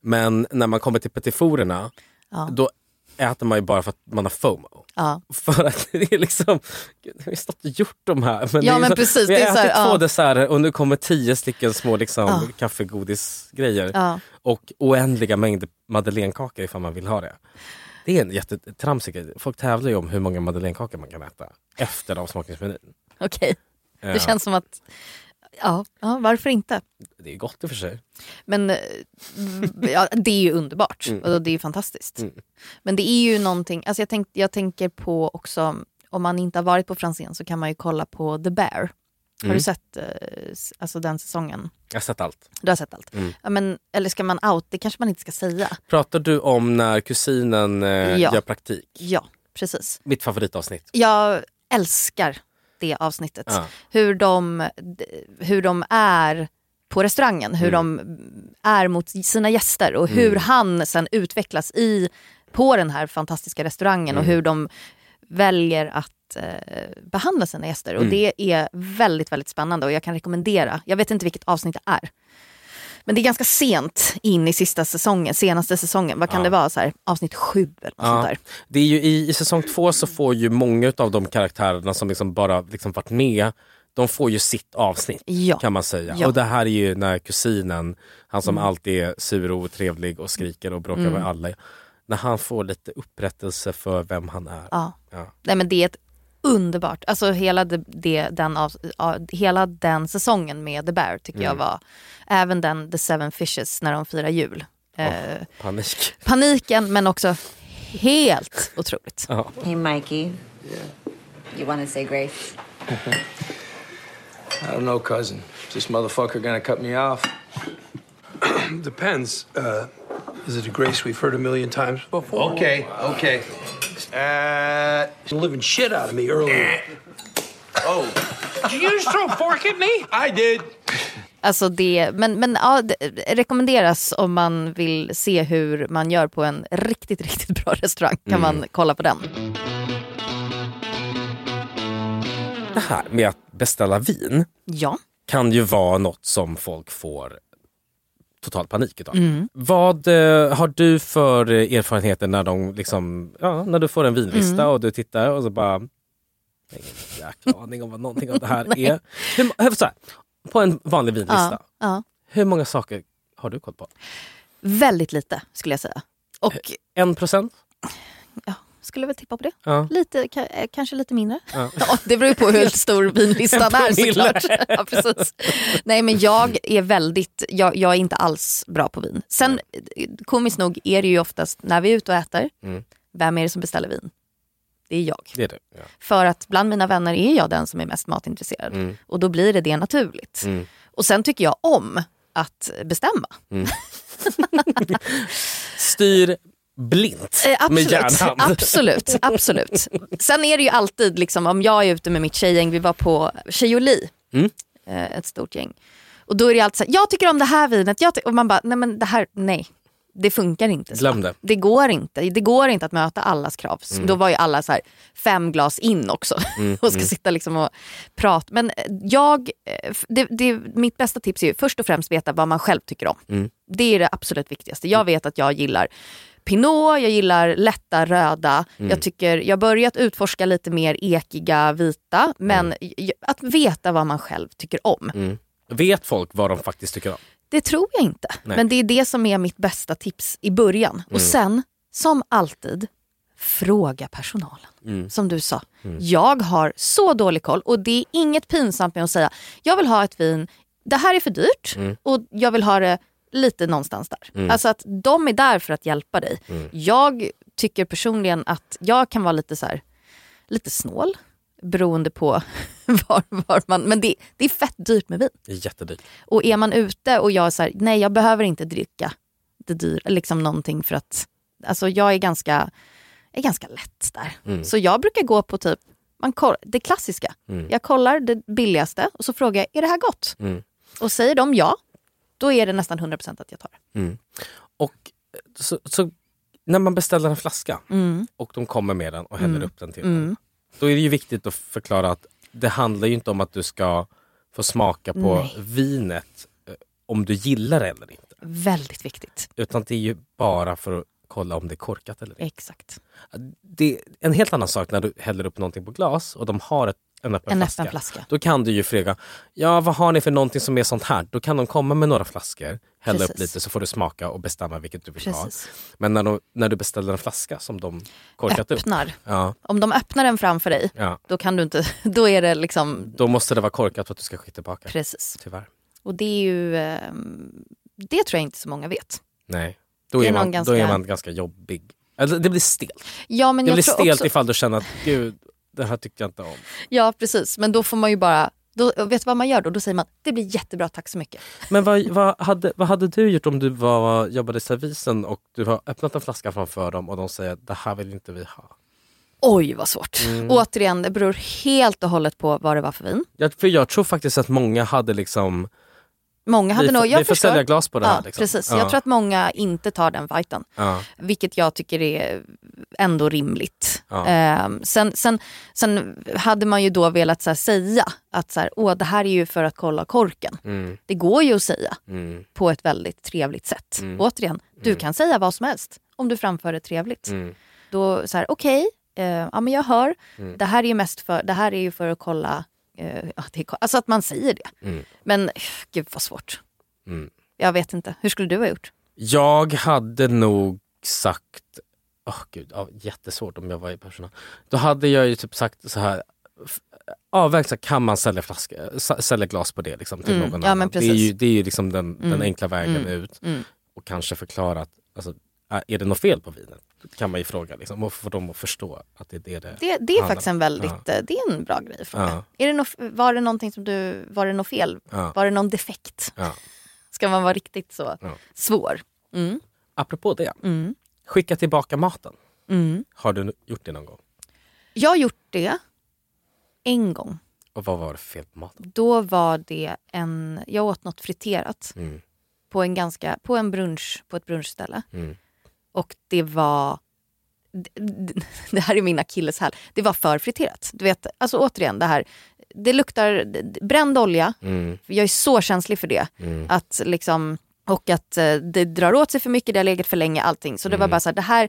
Men när man kommer till petiforerna då äter man ju bara för att man har FOMO. Ja. För att det är liksom, gud, vi har stått och gjort de här. Men Ja, men så, precis, Vi har så här, ätit två ja. desserter och nu kommer tio stycken små liksom, Ja. kaffegodisgrejer. Ja. Och oändliga mängder madeleinekakor ifall man vill ha det. Det är en jättetramsig grej. Folk tävlar ju om hur många madeleinekakor man kan äta efter avsmakningsmenyn. Okej, Ja. det känns som att, ja, ja varför inte? Det är gott i och för sig. Men eh, ja, det är ju underbart Mm. och det är ju fantastiskt. Mm. Men det är ju någonting, alltså jag, tänk, jag tänker på också, om man inte har varit på Franzén så kan man ju kolla på The Bear. Har Mm. du sett eh, alltså den säsongen? Jag har sett allt. Du har sett allt? Mm. Ja, men, eller ska man out? Det kanske man inte ska säga. Pratar du om när kusinen eh, Ja. gör praktik? Ja, precis. Mitt favoritavsnitt. Jag älskar det avsnittet. Ja. Hur, de, hur de är på restaurangen, hur Mm. de är mot sina gäster och hur Mm. han sen utvecklas i, på den här fantastiska restaurangen och Mm. hur de väljer att eh, behandla sina gäster. Och Mm. det är väldigt, väldigt spännande och jag kan rekommendera, jag vet inte vilket avsnitt det är. Men det är ganska sent in i sista säsongen, senaste säsongen. Vad kan Ja. det vara? Så här, avsnitt sju eller något Ja. sånt där. Det är ju i, I säsong två så får ju många av de karaktärerna som liksom bara liksom varit med, de får ju sitt avsnitt Ja. kan man säga. Ja. Och det här är ju när kusinen, han som Mm. alltid är sur och otrevlig och skriker och bråkar Mm. med alla. När han får lite upprättelse för vem han är. Ja. Nej men det är ett underbart, alltså hela, det, det, den, av, ja, hela den säsongen med The Bear tycker jag Mm. var, även den The Seven Fishes när de firar jul. Eh, Panik. Paniken men också helt otroligt. Ja. Hey, Mikey. You want to say grace? I don't know, cousin. Is this motherfucker gonna cut me off? Depends. Uh, is it a grace we've heard a million times before? Okay, okay. Uh, You're living shit out of me earlier. oh. Did you just throw a fork at me? I did. Alltså det, men men ja, det rekommenderas om man vill se hur man gör på en riktigt, riktigt bra restaurang. Kan Mm. man kolla på den. Det här med att beställa vin Ja. kan ju vara något som folk får total panik utav. Mm. Vad eh, har du för eh, erfarenheter när, de liksom, ja, när du får en vinlista Mm. och du tittar och så bara... Jag har ingen jäkla aning om vad någonting av det här är. Hur, hur, så här, På en vanlig vinlista. Ja, ja. Hur många saker har du koll på? Väldigt lite skulle jag säga. Och En procent? ja, skulle väl tippa på det. Ja. Lite, eh, kanske lite mindre. Ja. Ja, det beror på hur stor vinlistan är såklart. Ja, precis. Nej men jag är väldigt, jag, jag är inte alls bra på vin. Sen eh, komiskt nog är det ju oftast när vi är ute och äter, Mm. vem är det som beställer vin? Det är jag. Det är det. Ja. För att bland mina vänner är jag den som är mest matintresserad. Mm. Och då blir det det naturligt. Mm. Och sen tycker jag om att bestämma. Styr blint Eh, med absolut, järnhand. absolut, absolut. Sen är det ju alltid, liksom, om jag är ute med mitt tjejgäng, vi var på Tjejoli, Mm. eh, ett stort gäng. Och då är det alltid så här, jag tycker om det här vinet, jag ty-" och man bara, nej men det här, nej. Det funkar inte. Glöm det. Det går inte. Det går inte att möta allas krav. Så Mm. Då var ju alla så här, fem glas in också Mm, och ska mm. sitta liksom och prata. Men eh, jag, eh, det, det, mitt bästa tips är ju först och främst veta vad man själv tycker om. Mm. Det är det absolut viktigaste. Jag vet att jag gillar Pinot, jag gillar lätta röda. Mm. Jag tycker jag har börjat utforska lite mer ekiga vita. Men j- att veta vad man själv tycker om. Mm. Vet folk vad de faktiskt tycker om? Det tror jag inte. Nej. Men det är det som är mitt bästa tips i början. Och Mm. sen, som alltid, fråga personalen. Mm. Som du sa. Mm. Jag har så dålig koll och det är inget pinsamt med att säga jag vill ha ett vin, det här är för dyrt Mm. och jag vill ha det lite någonstans där. Mm. Alltså att de är där för att hjälpa dig. Mm. Jag tycker personligen att jag kan vara lite så här, lite snål beroende på var, var man... Men det, det är fett dyrt med vin. Det är jättedyrt. Och är man ute och jag är så här, nej jag behöver inte dricka det dyr, liksom någonting för att, alltså jag är ganska, är ganska lätt där. Mm. Så jag brukar gå på typ, man koll, det klassiska. Mm. Jag kollar det billigaste och så frågar jag, är det här gott? Mm. Och säger de ja, då är det nästan 100% att jag tar det. Mm. Och eh, så, så när man beställer en flaska Mm. och de kommer med den och häller Mm. upp den till Mm. den. Då är det ju viktigt att förklara att det handlar ju inte om att du ska få smaka på Nej. vinet eh, om du gillar det eller inte. Väldigt viktigt. Utan det är ju bara för att kolla om det är korkat eller inte. Exakt. Det är en helt annan sak när du häller upp någonting på glas och de har ett, en öppen En flaska. öppen flaska. Då kan du ju fråga, ja vad har ni för någonting som är sånt här? Då kan de komma med några flaskor, hälla upp Precis. lite så får du smaka och bestämma vilket du vill Precis. ha. Men när, de, när du beställer en flaska som de korkat Öppnar. upp, ja, Om de öppnar den framför dig, ja, då kan du inte, då är det liksom, då måste det vara korkat för att du ska skicka tillbaka. precis. Tyvärr. Och det är ju, ehm, det tror jag inte så många vet. Nej, då är, är man, ganska- då är man ganska jobbig. Alltså, det blir stelt. Ja, men det blir stelt också, ifall du känner att gud, det här tyckte jag inte om. Ja precis, men då får man ju bara, då, vet du vad man gör då? Då säger man det blir jättebra, tack så mycket. Men vad, vad, hade, vad hade du gjort om du var, jobbade i servisen och du har öppnat en flaska framför dem och de säger det här vill inte vi ha? Oj vad svårt. Mm. Återigen, det beror helt och hållet på vad det var för vin. Jag, för jag tror faktiskt att många hade liksom, Många hade vi, nog, jag vi får förstår. sälja glas på det ja, här. Liksom. Precis, Ja. jag tror att många inte tar den fighten. ja. Vilket jag tycker är ändå rimligt. Ehm, sen, sen, sen hade man ju då velat så här, säga att så här, Åh, det här är ju för att kolla korken. Mm, Det går ju att säga mm, på ett väldigt trevligt sätt. Mm. Återigen, du Mm. kan säga vad som helst om du framför det trevligt. mm, Då så här, okej, eh, ja men jag hör. Mm. Det här är mest för, det här är ju för att kolla, eh, att det är, alltså att man säger det. mm, Men gud vad svårt. mm. Jag vet inte, hur skulle du ha gjort? Jag hade nog sagt, åh gud, ja, jättesvårt om jag var i personal. Då hade jag ju typ sagt så här, avvägt så kan man sälja, flaska, sälja glas på det liksom, till Mm, någon ja, annan? det är ju, det är ju liksom den, den Mm, enkla vägen mm, ut. Mm. Och kanske förklara att, alltså, är- är det något fel på vinet? Kan man ju fråga liksom, och få dem att förstå att det är det det Det, det är faktiskt en väldigt, eh, det är en bra grej att fråga. Ja. Är det nå, var det någonting som du, var det något fel? Ja. Var det någon defekt? Ja. Ska man vara riktigt så Ja. svår? Mm. Apropå det, Mm. skicka tillbaka maten. Mm. Har du gjort det någon gång? Jag har gjort det en gång. Och vad var det för fel på maten? Då var det en, jag åt något friterat Mm. på en ganska, på en brunch, på ett brunchställe. Mm. Och det var, det, här är min akilleshäl, det var för friterat. Du vet, alltså återigen det här, det luktar bränd olja, Mm. jag är så känslig för det. Mm. Att liksom, och att eh, det drar åt sig för mycket, det har legat för länge, allting. Så det var Mm. bara så här, det här,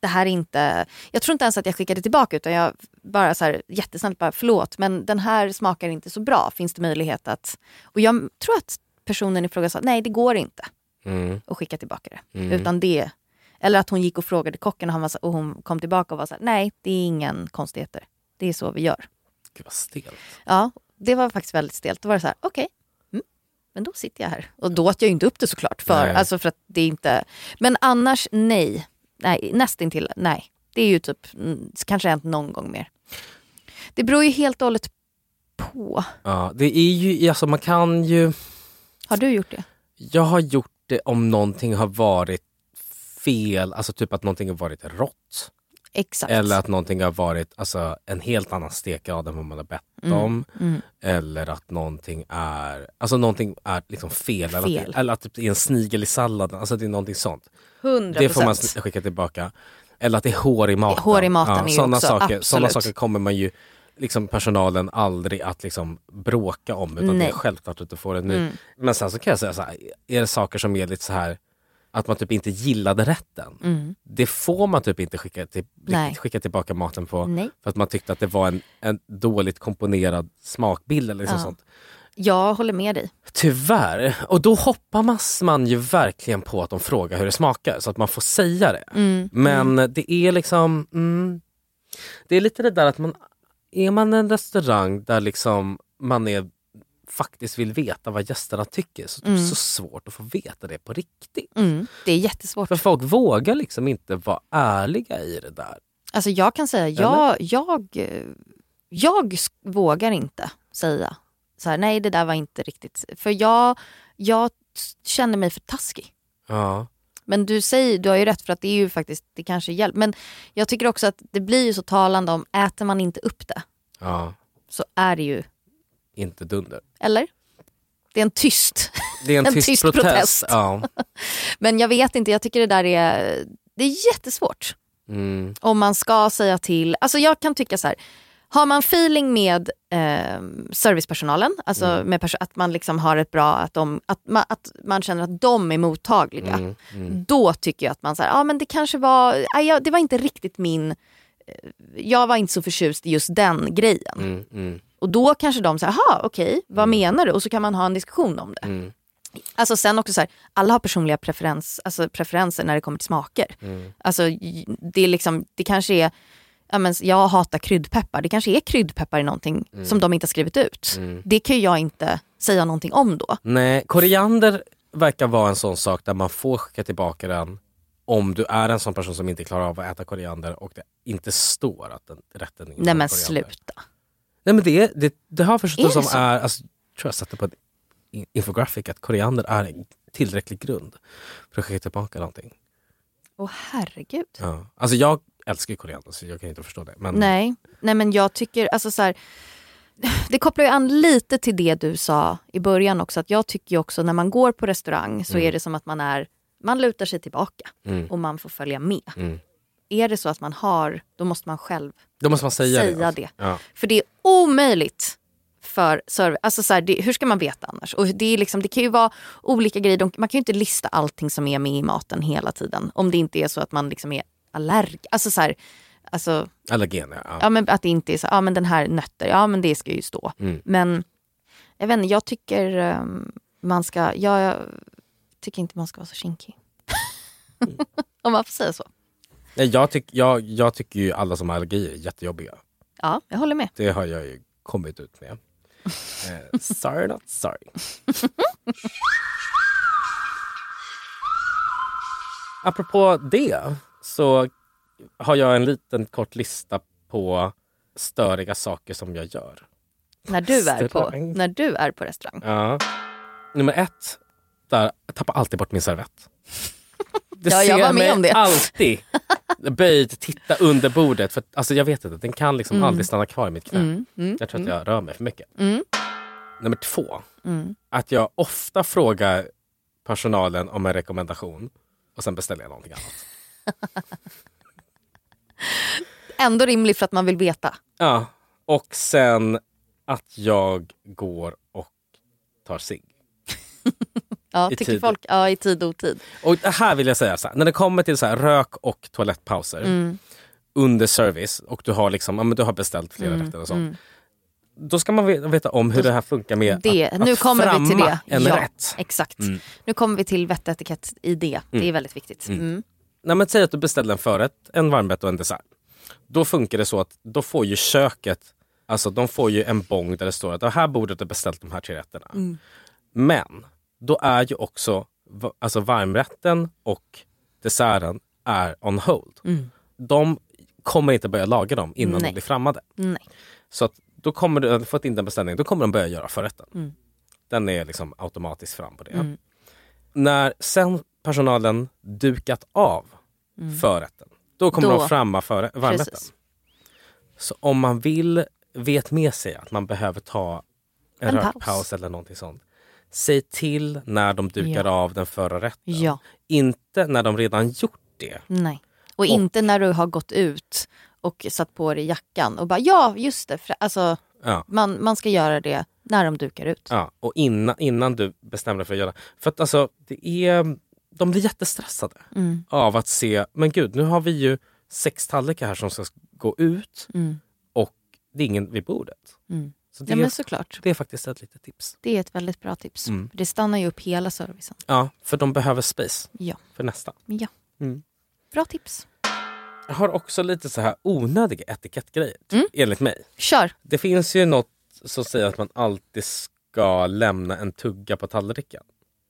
det här är inte, jag tror inte ens att jag skickade tillbaka utan jag bara så här jättesnällt bara förlåt men den här smakar inte så bra. Finns det möjlighet att, och jag tror att personen i fråga sa nej det går inte Mm. att skicka tillbaka det. Mm. Utan det, eller att hon gick och frågade kocken och, han var, så- och hon kom tillbaka och var så här, nej det är ingen konstigheter. Det är så vi gör. Gud vad stelt. Ja, det var faktiskt väldigt stelt. Då var det så här, okej, mm, men då sitter jag här. Och då åt jag ju inte upp det såklart. För, Nej. alltså för att det är inte... Men annars, nej. nej nästintill, nej. Det är ju typ, mm, kanske hänt någon gång mer. Det beror ju helt och hållet på. Ja, det är ju, alltså man kan ju... Har du gjort det? Jag har gjort det om någonting har varit fel, alltså typ att någonting har varit rått. Exakt. Eller att någonting har varit alltså, en helt annan stekgrad än vad man har bett Mm, om. mm. Eller att någonting är, alltså någonting är liksom fel. Eller, Fel. Att, det, eller att det är en snigel i salladen. Alltså det är någonting sånt. 100 Det får man skicka tillbaka. Eller att det är hår i maten. Hår i maten ju sådana också, saker, sådana saker kommer man ju liksom personalen aldrig att liksom bråka om. Utan det Nej. är självklart att du får en ny. Mm. Men sen så kan jag säga så här, är det saker som är lite så här att man typ inte gillade rätten. Mm. Det får man typ inte skicka, till, skicka tillbaka maten på. Nej. För att man tyckte att det var en, en dåligt komponerad smakbild eller liksom Ja. sånt. Jag håller med dig. Tyvärr. Och då hoppas man ju verkligen på att de frågar hur det smakar så att man får säga det. Mm. Men det är liksom, mm, det är lite det där att man, är man en restaurang där liksom man är, faktiskt vill veta vad gästerna tycker så det är Mm. så svårt att få veta det på riktigt. Mm. Det är jättesvårt. För folk vågar liksom inte vara ärliga i det där. Alltså jag kan säga, jag, jag, jag vågar inte säga så här, nej det där var inte riktigt, för jag, jag känner mig för taskig. Ja. Men du säger, du har ju rätt för att det är ju faktiskt, det kanske hjälper. Men jag tycker också att det blir ju så talande om, äter man inte upp det ja, så är det ju, inte dunder. eller? Det är en tyst, Det är en, En tyst, tyst protest. protest. Ja. men jag vet inte, jag tycker det där är, det är jättesvårt. Mm. om man ska säga till, alltså jag kan tycka så här, har man feeling med eh, servicepersonalen, alltså Mm. med perso- att man liksom har ett bra, att, de, att, man, att man känner att de är mottagliga, Mm. Mm. då tycker jag att man säger, ja men det kanske var, aj, ja, det var inte riktigt min, jag var inte så förtjust i just den grejen. Mm. Mm. Och då kanske de säger, jaha okej, vad menar du? Och så kan man ha en diskussion om det. Mm. Alltså sen också så här, alla har personliga preferens, alltså preferenser när det kommer till smaker. Mm. Alltså det är liksom, det kanske är, ja, men jag hatar kryddpeppar, det kanske är kryddpeppar i någonting Mm. som de inte har skrivit ut. Mm. Det kan jag inte säga någonting om då. Nej, koriander verkar vara en sån sak där man får skicka tillbaka den om du är en sån person som inte klarar av att äta koriander och det inte står att den rätten innehåller Nej men koriander. sluta. Nej men det, det, det har jag förstått som så? är, alltså, tror jag satte på ett in- infographic att koriander är en tillräcklig grund för att skicka tillbaka någonting. Åh herregud. Ja. Alltså jag älskar ju koriander så jag kan inte förstå det. Men, Nej, nej men jag tycker, alltså så här, det kopplar ju an lite till det du sa i början också. Att jag tycker ju också när man går på restaurang så Mm. är det som att man är, man lutar sig tillbaka Mm. och man får följa med. Mm. Är det så att man har, då måste man själv Då måste man säga, det. säga alltså. det. Ja. För det är omöjligt för service. Alltså så här, det, hur ska man veta annars? Och det, är liksom, det kan ju vara olika grejer. De, man kan ju inte lista allting som är med i maten hela tiden. Om det inte är så att man liksom är allergisk. Alltså så här, alltså, Allergen ja. ja, men att det inte är så, ja men den här nötter, ja men det ska ju stå. Mm. Men jag vet inte, jag tycker ehm, man ska, jag tycker inte man ska vara så kinkig. Om man får säga så. Nej, jag, tyck, jag, jag tycker ju alla som har allergier är jättejobbiga. Ja, jag håller med. Det har jag ju kommit ut med. Eh, sorry not sorry. Apropå det så har jag en liten kort lista på störiga saker som jag gör. När du, är på, när du är på restaurang. Ja. Nummer ett, där, jag tappar alltid bort min servett. Det Ja, jag ser var med om det. alltid böjd titta under bordet. För, alltså, jag vet inte, den kan liksom Mm. aldrig stanna kvar i mitt knä. Mm, mm, jag tror att mm. jag rör mig för mycket. Mm. Nummer två, Mm. att jag ofta frågar personalen om en rekommendation och sen beställer jag någonting annat. Ändå rimligt för att man vill veta. Ja, och sen att jag går och tar sig. Ja, I tycker tid. folk, ja i tid och otid. Och det här vill jag säga, så här, när det kommer till så här, rök och toalettpauser Mm. under service och du har, liksom, ja, men du har beställt flera Mm, rätter och sånt. Då ska man ve- veta om hur det här funkar med Det, att, nu att kommer vi till framma det. en ja, rätt. Exakt. Mm. Nu kommer vi till vett och etikett i det. Det är väldigt viktigt. Mm. Mm. Nej, men säg att du beställer en förrätt, en varmrätt och en dessert. Då funkar det så att då får ju köket, alltså de får ju en bång där det står att "Ja, här borde du beställt de här tre rätterna. Mm. Men då är ju också alltså varmrätten och desserten är on hold. Mm. De kommer inte börja laga dem innan Nej. de blir frammade. Nej. Så att då kommer du, har fått in den beställningen, då kommer de börja göra förrätten. Mm. Den är liksom automatiskt fram på det. Mm. När sen personalen dukat av förrätten, då kommer Då- de framma för varmrätten. Precis. Så om man vill, vet med sig att man behöver ta en, En rökpaus paus. eller någonting sånt. Säg till när de dukar Ja. av den förra rätten. Ja. Inte när de redan gjort det. Nej. Och, inte när du har gått ut och satt på dig jackan och bara ja, just det. Alltså, Ja. man, man ska göra det när de dukar ut. Ja, och innan, innan du bestämmer dig för att göra. För att alltså, det är, de blir jättestressade Mm. av att se, men gud, nu har vi ju sex tallrikar här som ska gå ut Mm. och det är ingen vid bordet. Mm. Så det, Ja men är, såklart. det är faktiskt ett litet tips. Det är ett väldigt bra tips. Mm. Det stannar ju upp hela servicen. Ja, för de behöver space Ja. för nästa. ja. Mm. Bra tips. Jag har också lite så här onödiga etikettgrejer, Mm. enligt mig. Kör. Det finns ju något som säger att man alltid ska lämna en tugga på tallriken.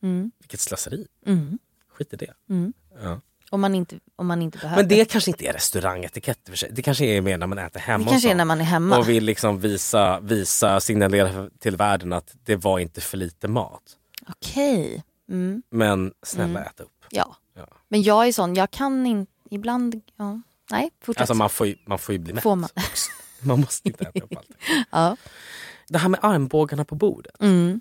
Mm. Vilket slöseri. Mm. Skit i det. Mm. Ja. Om, man inte, om man inte behöver. Men det kanske inte är restaurangetikett i för sig. Det kanske är mer när man äter hemma. Det kanske är när man är hemma. Och vill liksom visa, visa, signalera till världen att det var inte för lite mat. Okej. Mm. Men snälla Mm. ät upp. Ja. Ja. Men jag är sån, jag kan inte, ibland, ja. Nej, fortsätt. Alltså man får ju, man får ju bli mätt. Får man. också. Man måste inte äta upp allt. ja. Det här med armbågarna på bordet. Mm.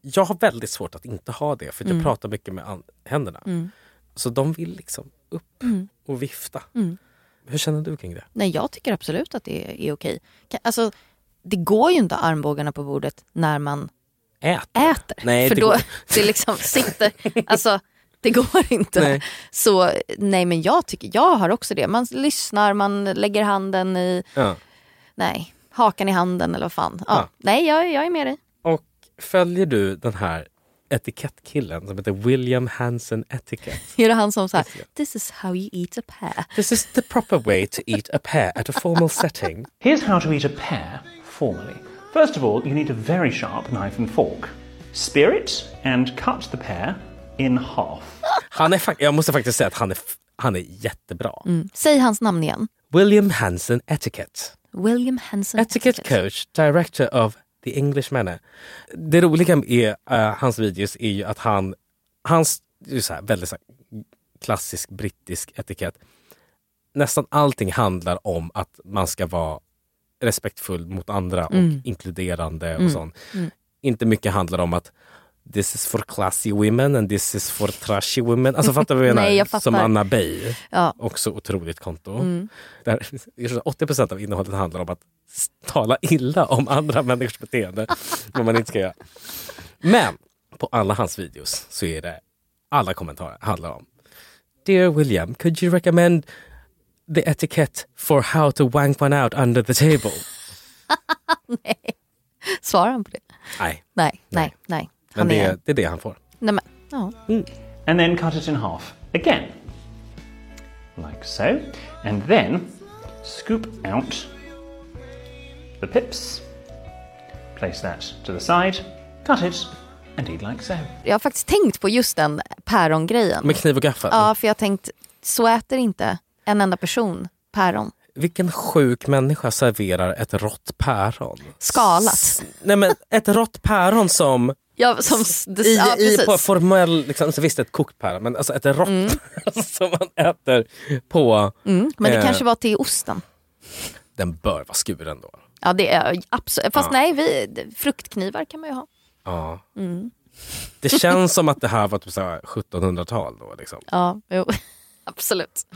Jag har väldigt svårt att inte ha det för jag Mm. pratar mycket med händerna. Så de vill liksom upp Mm. och vifta. Mm. Hur känner du kring det? Nej, jag tycker absolut att det är okej. Alltså, det går ju inte armbågarna på bordet när man Äter? äter. Nej, För det då går- det liksom sitter, alltså det går inte. Nej. Så nej men jag tycker, jag har också det. Man lyssnar, man lägger handen i, Ja. nej, hakan i handen eller vad fan. Ja. Ja. Nej, jag, jag är med dig. Och följer du den här etikettkillen som heter William Hansen Etiquette? Är det han som så här, this is how you eat a pear. This is the proper way to eat a pear at a formal setting. Here's how to eat a pear formally. First of all, you need a very sharp knife and fork. Spear it and cut the pear in half. Han är, jag måste faktiskt säga att han är, han är jättebra. Mm. Säg hans namn igen. William Hansen Etiquette. William Hansen. Etiquette coach, director of the English manner. Det roliga med eh, hans videos är ju att han, hans så här, väldigt så här, klassisk brittisk etikett. Nästan allting handlar om att man ska vara respektfull mot andra och Mm. inkluderande och Mm. sånt. Mm. Inte mycket handlar om att this is for classy women and this is for trashy women. Alltså fattar du vad jag menar? Nej, jag. Som Anna Bey. Ja. Också otroligt konto. Mm. Där 80% av innehållet handlar om att tala illa om andra människors beteende. vad man inte ska göra. Men på alla hans videos så är det alla kommentarer handlar om Dear William, could you recommend the etiquette for how to wank one out under the table? nej. Svarar han på det? Nej, Nej, nej, nej. Men det, är... det är det han får. Nej, men, ja. And then cut it in half again. Like so. And then scoop out the pips. Place that to the side. Cut it and eat like so. Jag har faktiskt tänkt på just den pärongrejen. Med kniv och gaffel. Ja, för jag har tänkt, så äter inte en enda person päron. Vilken sjuk människa serverar ett rått päron? Skalat. Nej men ett rått päron som Ja, som, det, i, ja, i på formell, liksom, så visst ett kokt päron men alltså ett rått päron som man äter på, Mm, men det eh, kanske var till osten. den bör vara skuren då. Ja, det är absolut. Fast Ja. nej, vi, fruktknivar kan man ju ha. Ja. Mm. Det känns som att det här var typ så här 1700-tal då. Liksom. Ja, jo. absolut.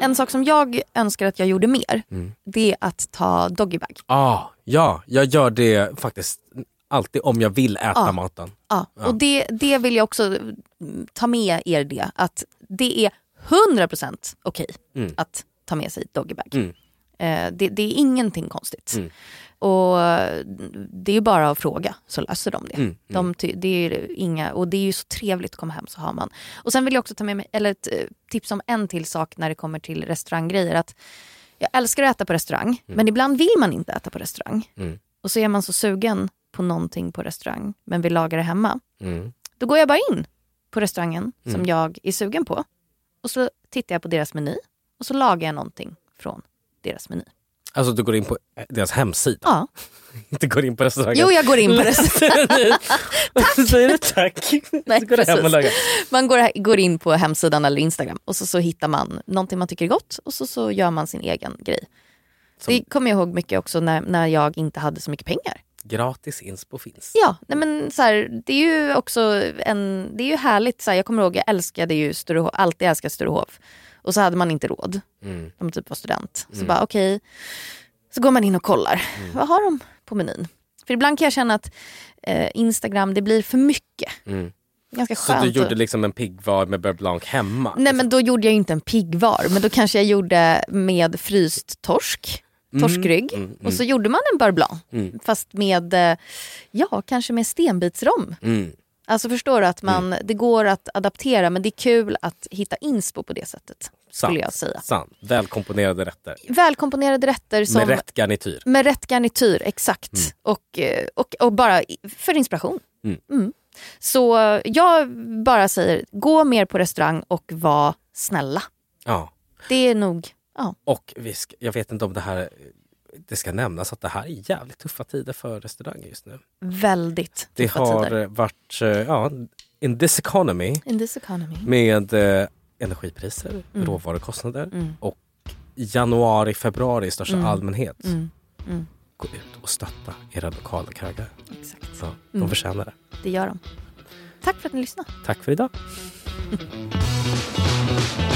En sak som jag önskar att jag gjorde mer, Mm. det är att ta doggybag. Ah, ja, jag gör det faktiskt Alltid om jag vill äta Ja. maten. Ja, Ja. och det, det vill jag också mm, ta med er det. Att det är 100% okej Mm. att ta med sig doggybag. Mm. Eh, det, det är ingenting konstigt. Mm. Och det är bara att fråga så löser de det. Mm, De ty, det är inga, och det är ju så trevligt att komma hem så har man. Och sen vill jag också ta med mig, eller ett eh, tips om en till sak när det kommer till restauranggrejer. Att jag älskar att äta på restaurang, men ibland vill man inte äta på restaurang. Mm. Och så är man så sugen på någonting på restaurang, men vill laga det hemma. Mm. Då går jag bara in på restaurangen som Mm. jag är sugen på. Och så tittar jag på deras meny och så lagar jag någonting från deras meny. Alltså du går in på deras hemsida, Ja. inte går in på restaurangen. Jo, jag går in på restaurangen. tack! Säger du tack? Nej, så går du hem och precis. lagar. Man går, går in på hemsidan eller Instagram och så, så hittar man någonting man tycker är gott och så, så gör man sin egen grej. Det kommer jag ihåg mycket också när, när jag inte hade så mycket pengar. Gratis inspo finns. Ja, nej men så här, det är ju också en, det är ju härligt. Så här, jag kommer ihåg, jag älskade ju Sturehof, alltid älskat Sturehof. Och så hade man inte råd, Mm. när man typ var student. Så Mm. bara okej, så går man in och kollar. Vad har de på menyn? För ibland kan jag känna att eh, Instagram, det blir för mycket. Mm. Ganska Så skönt. du att- gjorde liksom en piggvar med beurre blanc hemma? Nej men då gjorde jag inte en piggvar, men då kanske jag gjorde med fryst torsk, Mm, torskrygg. mm, mm. Och så gjorde man en beurre blanc. Mm. Fast med, eh, ja kanske med stenbitsrom. Mm. Alltså förstår du att man, det går att adaptera men det är kul att hitta inspo på det sättet. Sant. Skulle jag säga. Sant. Välkomponerade rätter. Välkomponerade rätter som, Med rätt garnityr. med rätt garnityr, exakt. Mm. Och, eh, och, och bara för inspiration. Mm. Mm. Så jag bara säger, gå mer på restaurang och var snälla. Ja. Det är nog, ja. Och vi ska, jag vet inte om det här det ska nämnas att det här är jävligt tuffa tider för restauranger just nu. väldigt Det tuffa har tider. eh, varit, eh, ja, in this economy In this economy. med eh, energipriser, Mm. råvarukostnader Mm. och januari, februari i största Mm. allmänhet. Mm. Mm. Gå ut och stötta era lokala krögare. Exakt. Ja, de Mm. förtjänar det. Det gör de. Tack för att ni lyssnade. Tack för idag.